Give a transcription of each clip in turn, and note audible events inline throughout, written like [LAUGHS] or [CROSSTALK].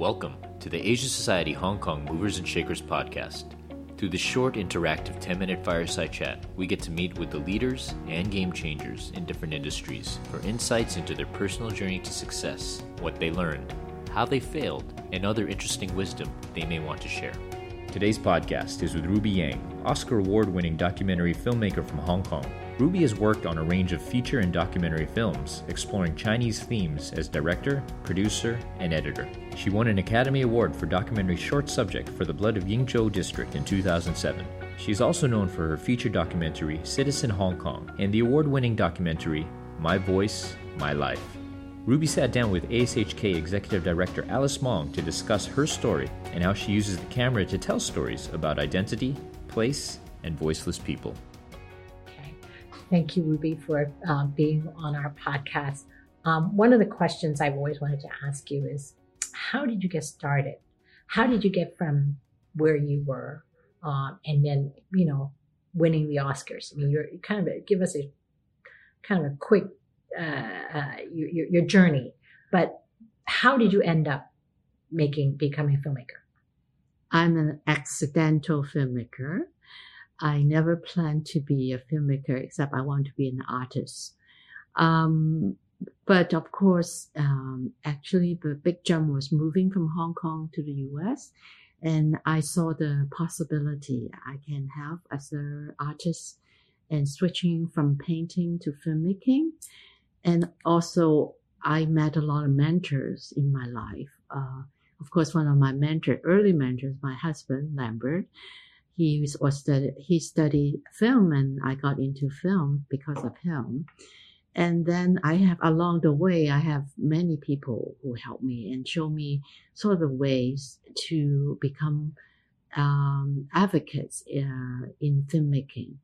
Welcome to the Asia Society Hong Kong Movers and Shakers podcast. Through the short, interactive 10 minute fireside chat, we get to meet with the leaders and game changers in different industries for insights into their personal journey to success, what they learned, how they failed, and other interesting wisdom they may want to share. Today's podcast is with Ruby Yang, Oscar Award winning documentary filmmaker from Hong Kong Ruby has worked on a range of feature and documentary films, exploring Chinese themes as director, producer, and editor. She won an Academy Award for documentary short subject for The Blood of Yingzhou District in 2007. She is also known for her feature documentary Citizen Hong Kong and the award winning documentary My Voice, My Life. Ruby sat down with ASHK Executive Director Alice Mong to discuss her story and how she uses the camera to tell stories about identity, place, and voiceless people. Thank you, Ruby, for uh, being on our podcast. Um, one of the questions I've always wanted to ask you is how did you get started? How did you get from where you were um, and then, you know, winning the Oscars? I mean, you're you kind of a, give us a kind of a quick uh, uh, your, your journey, but how did you end up making becoming a filmmaker? I'm an accidental filmmaker. I never planned to be a filmmaker except I want to be an artist. Um, but of course, um, actually, the big jump was moving from Hong Kong to the U.S. And I saw the possibility I can have as an artist and switching from painting to filmmaking. And also, I met a lot of mentors in my life. Uh, of course, one of my mentor, early mentors, my husband, Lambert, he was study, he studied film and I got into film because of him. And then I have along the way, I have many people who help me and show me sort of the ways to become um, advocates uh, in filmmaking.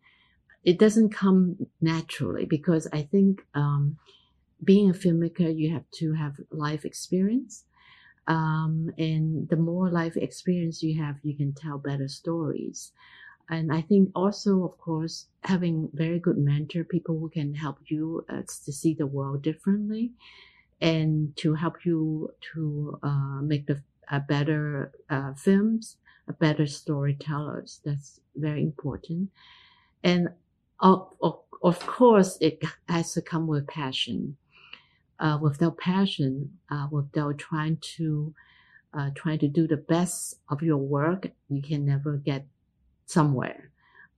It doesn't come naturally because I think um, being a filmmaker, you have to have life experience um, and the more life experience you have, you can tell better stories. And I think also, of course, having very good mentor, people who can help you uh, to see the world differently and to help you to uh, make the a better uh, films, a better storytellers. That's very important. And of, of, of course, it has to come with passion uh, without passion, uh, without trying to uh, trying to do the best of your work, you can never get somewhere.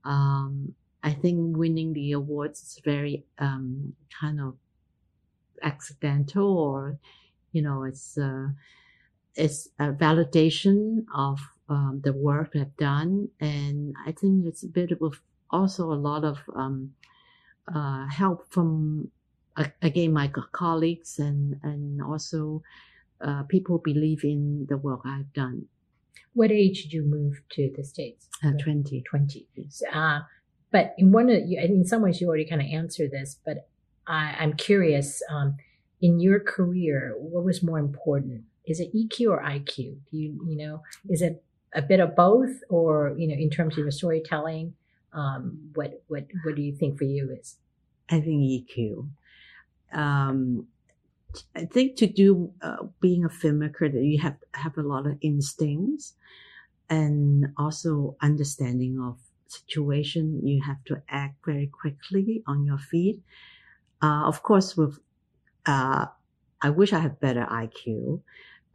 Um, I think winning the awards is very um, kind of accidental, or you know, it's uh, it's a validation of um, the work I've done, and I think it's a bit of also a lot of um, uh, help from again my colleagues and and also uh, people believe in the work I've done. What age did you move to the states? Uh, Twenty. Twenty. Uh, but in one of you, in some ways, you already kind of answered this. But I, am curious. Um, in your career, what was more important? Is it EQ or IQ? Do you you know? Is it a bit of both, or you know, in terms of your storytelling? Um, what what what do you think for you is? I think EQ um, I think to do uh, being a filmmaker that you have have a lot of instincts and also understanding of situation. You have to act very quickly on your feet. Uh, of course, with uh, I wish I had better IQ.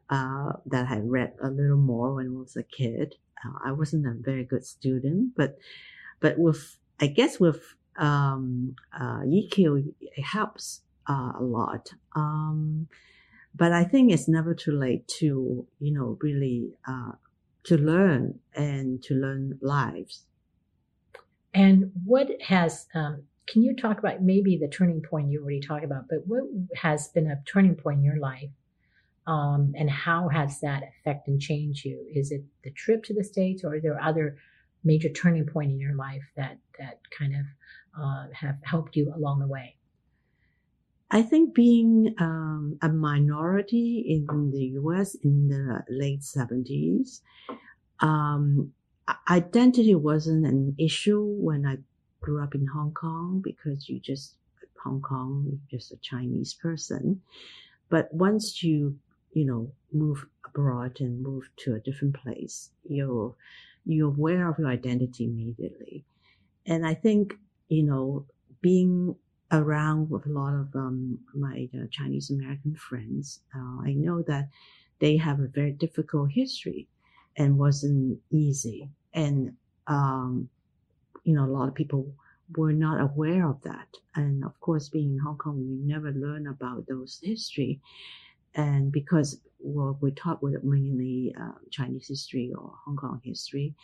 Uh, that I read a little more when I was a kid. Uh, I wasn't a very good student, but but with I guess with um, uh, EQ it helps uh, a lot. Um, but I think it's never too late to, you know, really uh, to learn and to learn lives. And what has, um, can you talk about maybe the turning point you already talked about, but what has been a turning point in your life? Um, and how has that affect and changed you? Is it the trip to the States or are there other major turning point in your life that, that kind of uh, have helped you along the way? I think being um, a minority in the US in the late 70s, um, identity wasn't an issue when I grew up in Hong Kong because you just, Hong Kong, you're just a Chinese person. But once you you know, move abroad and move to a different place, you're, you're aware of your identity immediately. And I think, you know, being around with a lot of um, my uh, Chinese American friends, uh, I know that they have a very difficult history and wasn't easy. And, um, you know, a lot of people were not aware of that. And of course, being in Hong Kong, we never learn about those history. And because well, we're taught with mainly uh, Chinese history or Hong Kong history,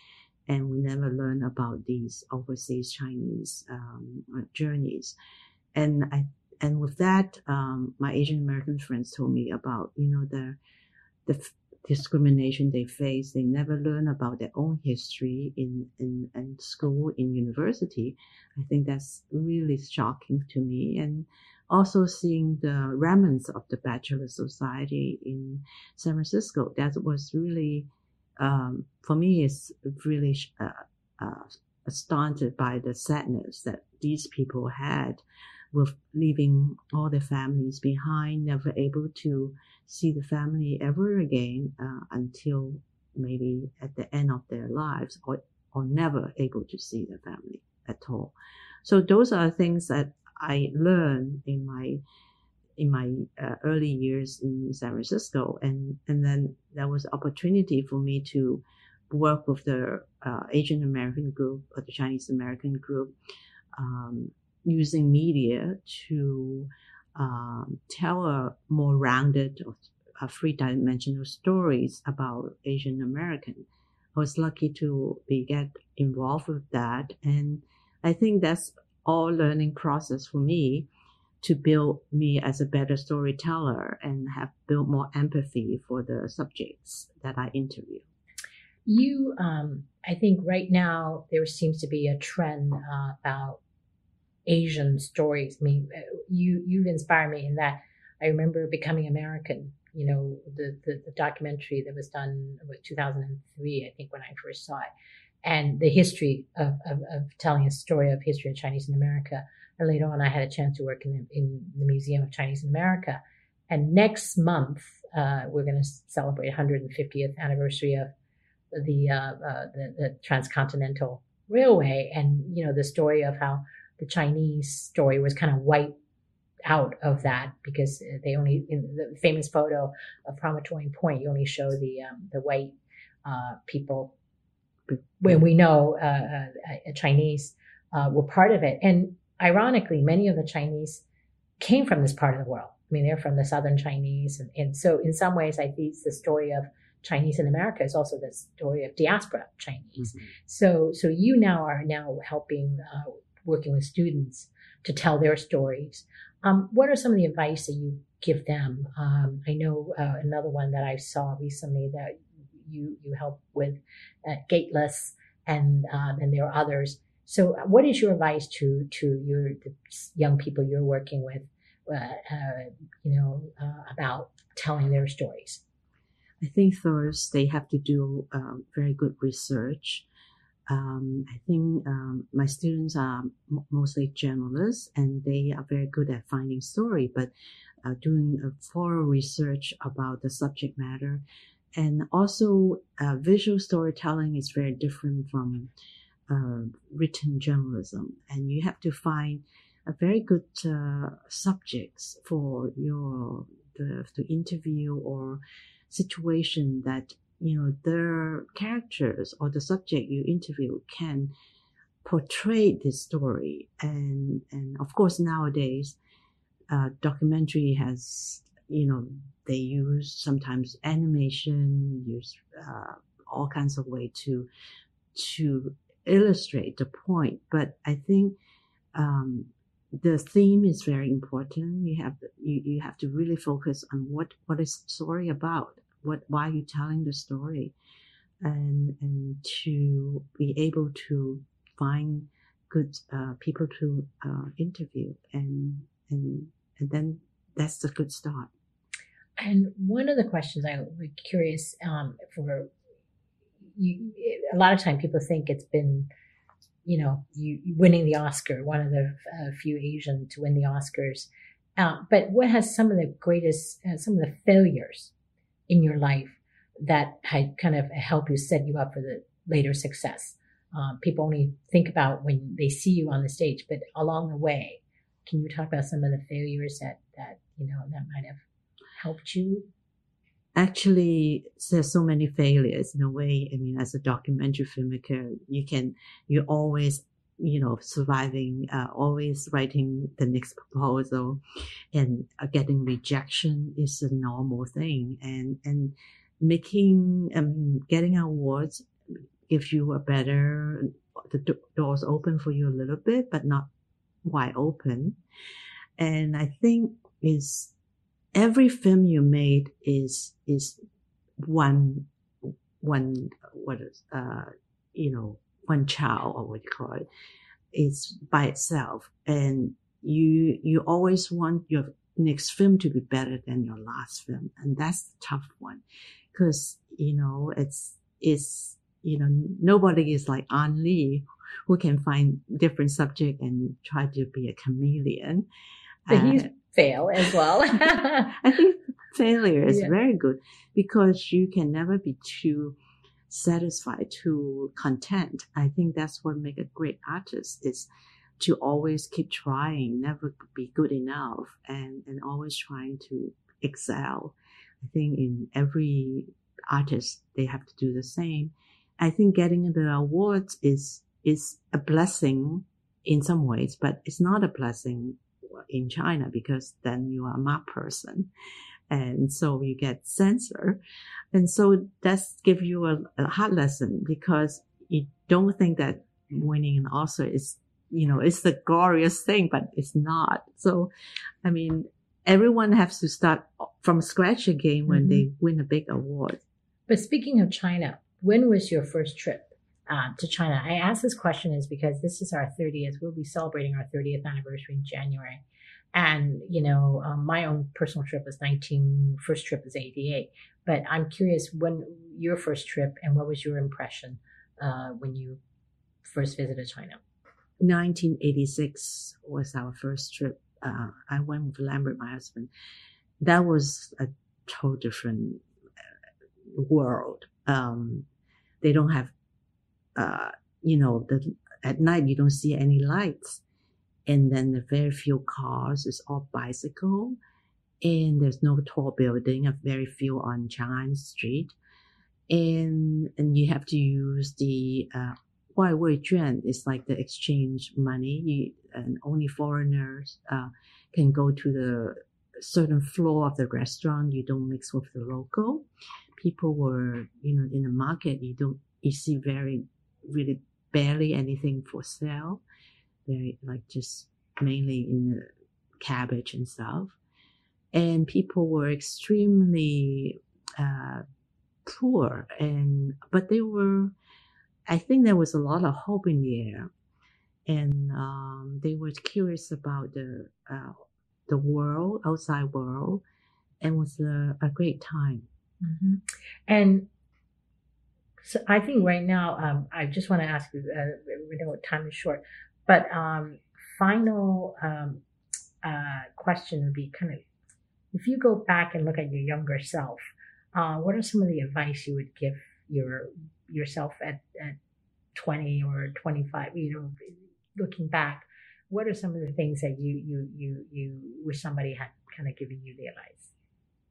and we never learn about these overseas Chinese um, journeys. And I and with that, um, my Asian American friends told me about you know the the discrimination they face. They never learn about their own history in, in, in school, in university. I think that's really shocking to me. And also seeing the remnants of the Bachelor Society in San Francisco, that was really, um, for me, is really uh, uh, astounded by the sadness that these people had with leaving all their families behind, never able to see the family ever again uh, until maybe at the end of their lives or, or never able to see their family at all. So those are things that I learned in my in my uh, early years in San Francisco, and and then there was opportunity for me to work with the uh, Asian American group or the Chinese American group, um, using media to um, tell a more rounded or three dimensional stories about Asian American. I was lucky to be get involved with that, and I think that's all learning process for me to build me as a better storyteller and have built more empathy for the subjects that I interview. You, um, I think right now there seems to be a trend uh, about Asian stories. I mean, uh, you you've inspired me in that. I remember becoming American. You know, the the, the documentary that was done was 2003, I think, when I first saw it, and the history of, of, of telling a story of history of Chinese in America. And later on, I had a chance to work in the, in the Museum of Chinese in America. And next month, uh, we're going to celebrate 150th anniversary of the, uh, uh, the, the transcontinental railway, and you know the story of how the Chinese story was kind of wiped out of that because they only in the famous photo of Promontory Point, you only show the um, the white uh, people when we know uh, uh, Chinese uh, were part of it. And ironically, many of the Chinese came from this part of the world. I mean, they're from the southern Chinese, and, and so in some ways, I think the story of Chinese in America is also the story of diaspora Chinese. Mm-hmm. So, so you now are now helping uh, working with students to tell their stories. Um, what are some of the advice that you give them? Um, I know uh, another one that I saw recently that you you help with Gateless, and um, and there are others. So, uh, what is your advice to to your the young people you're working with? Uh, uh, you know uh, about telling their stories. I think first they have to do um, very good research um, I think um, my students are m- mostly journalists and they are very good at finding story, but uh, doing a thorough research about the subject matter. And also, uh, visual storytelling is very different from uh, written journalism. And you have to find a very good uh, subjects for your the, the interview or situation that you know, the characters or the subject you interview can portray this story. And, and of course, nowadays, uh, documentary has, you know, they use sometimes animation, use uh, all kinds of way to, to illustrate the point. But I think, um, the theme is very important. You have you, you have to really focus on what what is the story about what why are you telling the story? And and to be able to find good uh, people to uh, interview and and and then that's a good start. And one of the questions i was curious um, for you a lot of time people think it's been you know you winning the oscar one of the uh, few asian to win the oscars. Uh, but what has some of the greatest uh, some of the failures in your life that had kind of helped you set you up for the later success? Um, people only think about when they see you on the stage, but along the way, can you talk about some of the failures that that you know that might have helped you? Actually, there's so many failures in a way. I mean, as a documentary filmmaker, you can you always you know surviving, uh, always writing the next proposal, and uh, getting rejection is a normal thing, and and making um, getting awards gives you a better the doors open for you a little bit, but not wide open. And I think is every film you made is is one one what is uh you know one child or what you call it is by itself and you you always want your next film to be better than your last film and that's the tough one because you know it's it's you know, nobody is like Ang Lee who can find different subject and try to be a chameleon. But uh, he's fail as well. [LAUGHS] I think failure is yeah. very good because you can never be too satisfied, too content. I think that's what makes a great artist is to always keep trying, never be good enough and, and always trying to excel. I think in every artist, they have to do the same. I think getting the awards is is a blessing in some ways, but it's not a blessing in China because then you are a person. And so you get censor. And so that's give you a, a hard lesson because you don't think that winning an Oscar is, you know, it's the glorious thing, but it's not. So, I mean, everyone has to start from scratch again when mm-hmm. they win a big award. But speaking of China, when was your first trip uh, to China? I ask this question is because this is our 30th. We'll be celebrating our 30th anniversary in January. And, you know, um, my own personal trip was 19, first trip was 88. But I'm curious when your first trip and what was your impression uh, when you first visited China? 1986 was our first trip. Uh, I went with Lambert, my husband. That was a total different uh, world um, they don't have, uh, you know, the, at night you don't see any lights. And then the very few cars it's all bicycle and there's no tall building, a very few on Chang'an Street, and and you have to use the uh, Yuan Wei Juan. It's like the exchange money. You and only foreigners uh, can go to the certain floor of the restaurant. You don't mix with the local. People were, you know, in the market. You don't you see very really barely anything for sale. Very like just mainly in the cabbage and stuff and people were extremely, uh, poor and, but they were, I think there was a lot of hope in the air. And, um, they were curious about the, uh, the world, outside world, and it was a, a great time. Mm-hmm. And so I think right now, um, I just want to ask you, uh, we know time is short, but um, final um, uh, question would be kind of if you go back and look at your younger self, uh, what are some of the advice you would give your yourself at, at 20 or 25, you know, looking back, what are some of the things that you, you, you, you wish somebody had kind of given you the advice?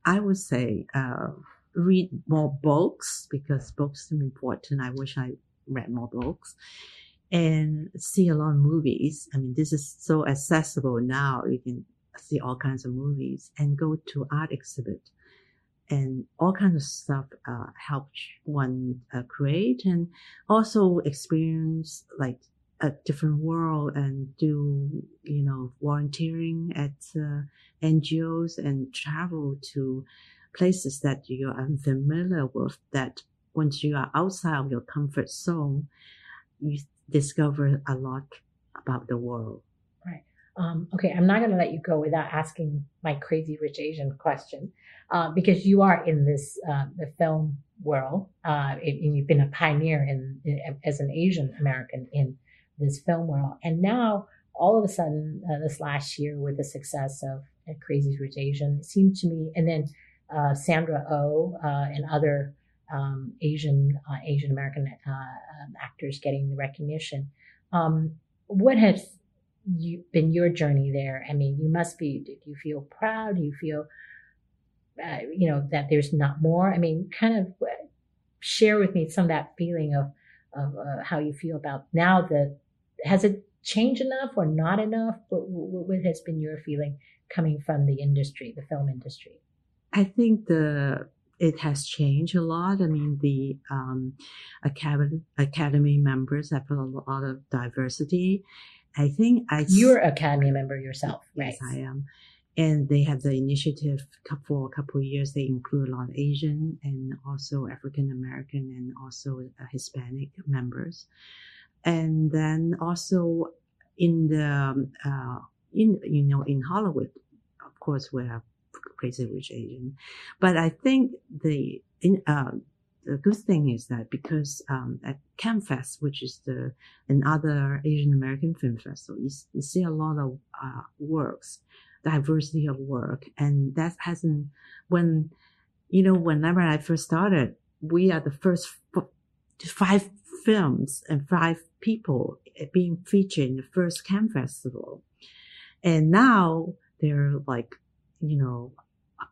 I would say, uh, read more books because books are important. I wish I read more books and see a lot of movies. I mean, this is so accessible now. You can see all kinds of movies and go to art exhibit and all kinds of stuff uh, help one uh, create and also experience like a different world and do you know volunteering at uh, NGOs and travel to places that you are unfamiliar with that once you are outside of your comfort zone, you discover a lot about the world. Um, okay, I'm not going to let you go without asking my crazy rich Asian question, uh, because you are in this uh, the film world, uh, and you've been a pioneer in, in, as an Asian American in this film world, and now all of a sudden, uh, this last year with the success of Crazy Rich Asian, it seemed to me, and then uh, Sandra O oh, uh, and other um, Asian Asian American um, actors getting the recognition. Um, what has you, been your journey there? I mean, you must be. Do you feel proud? Do you feel, uh, you know, that there's not more? I mean, kind of share with me some of that feeling of of uh, how you feel about now that has it changed enough or not enough? What, what has been your feeling coming from the industry, the film industry? I think the it has changed a lot. I mean, the um, academy academy members have a lot of diversity. I think I you're academy member yourself, right? Yes, I am. And they have the initiative for a couple of years. They include a lot of Asian and also African American and also uh, Hispanic members. And then also in the um, uh, in you know in Hollywood, of course, we have Crazy Rich Asian. But I think the in, uh, the good thing is that because um, at CAAMFest, which is the another Asian American film festival, you, you, see a lot of uh, works, diversity of work, and that hasn't when you know whenever I first started, we are the first five films and five people being featured in the first CAAM Festival, and now they're like you know,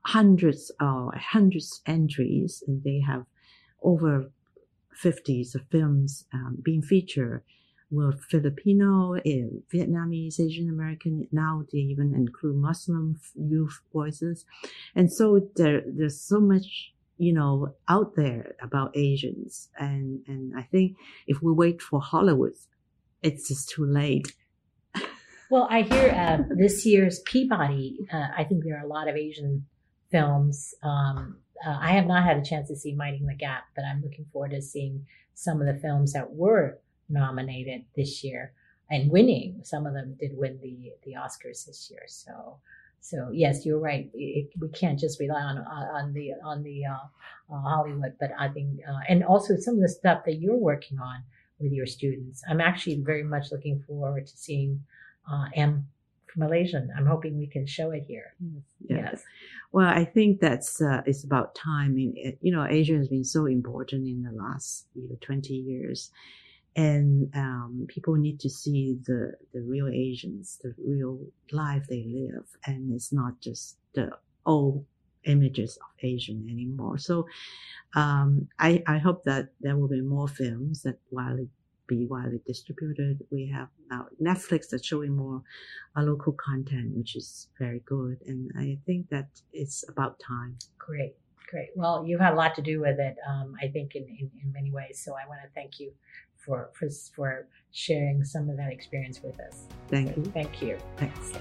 hundreds uh, hundreds entries, and they have over 50s of films um, being featured were Filipino, uh, Vietnamese, Asian American. Now they even include Muslim youth voices, and so there, there's so much you know out there about Asians, and and I think if we wait for Hollywood, it's just too late. Well, I hear uh, this year's Peabody. Uh, I think there are a lot of Asian films. Um, uh, I have not had a chance to see Minding the Gap, but I'm looking forward to seeing some of the films that were nominated this year and winning. Some of them did win the the Oscars this year. So, so yes, you're right. It, we can't just rely on on the on the uh, uh, Hollywood, but I think uh, and also some of the stuff that you're working on with your students. I'm actually very much looking forward to seeing uh, M Malaysian. I'm hoping we can show it here. Yes. yes. Well, I think that's uh, it's about time. you know, Asia has been so important in the last you know, 20 years, and um, people need to see the the real Asians, the real life they live, and it's not just the old images of Asian anymore. So um, I, I hope that there will be more films that widely be widely distributed. We have now Netflix that's showing more uh, local content, which is very good. And I think that it's about time. Great, great. Well, you've had a lot to do with it, um, I think, in, in, in, many ways. So I want to thank you for, for, for sharing some of that experience with us. Thank so you. Thank you. Thanks.